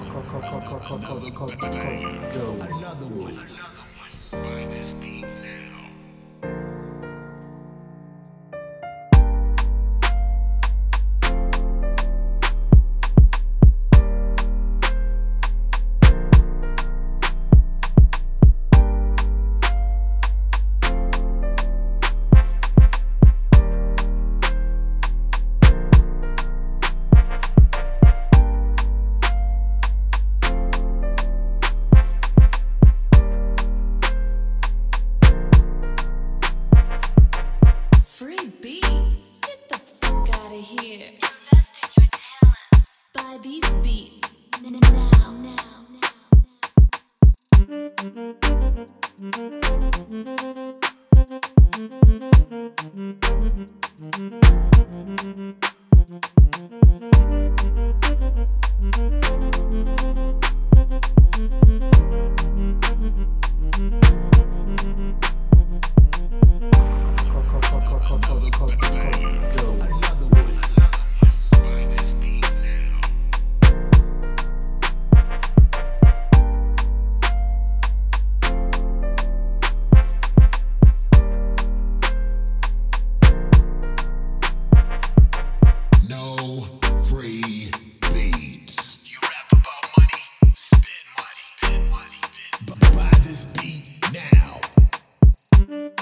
Another one. Free beats. Get the fuck out of here. Invest in your talents. Buy these beats. N- Now, now, now.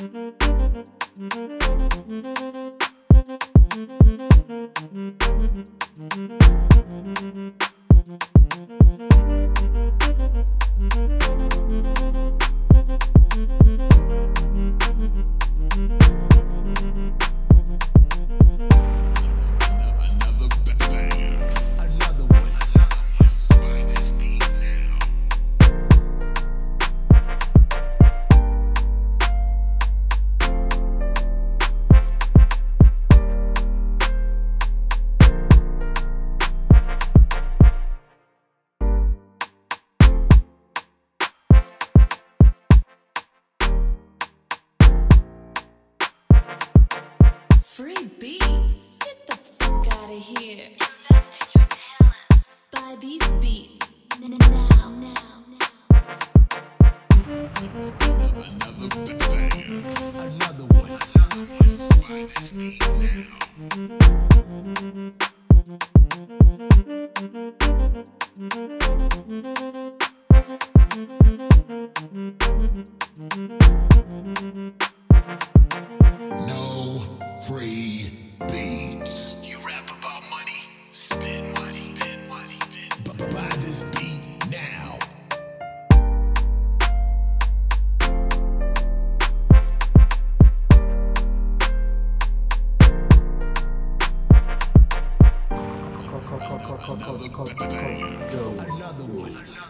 Another one. Buy this beat now. No free beats. You rap about money, spend money, spend money, spend money. Buy this beat now. Another banger. Another one. Buy this beat now. Free beats. Get the fuck out of here. Invest in your talents. Buy these beats. Now, now, now. Another banger. Another one. Buy this beat now. Another one.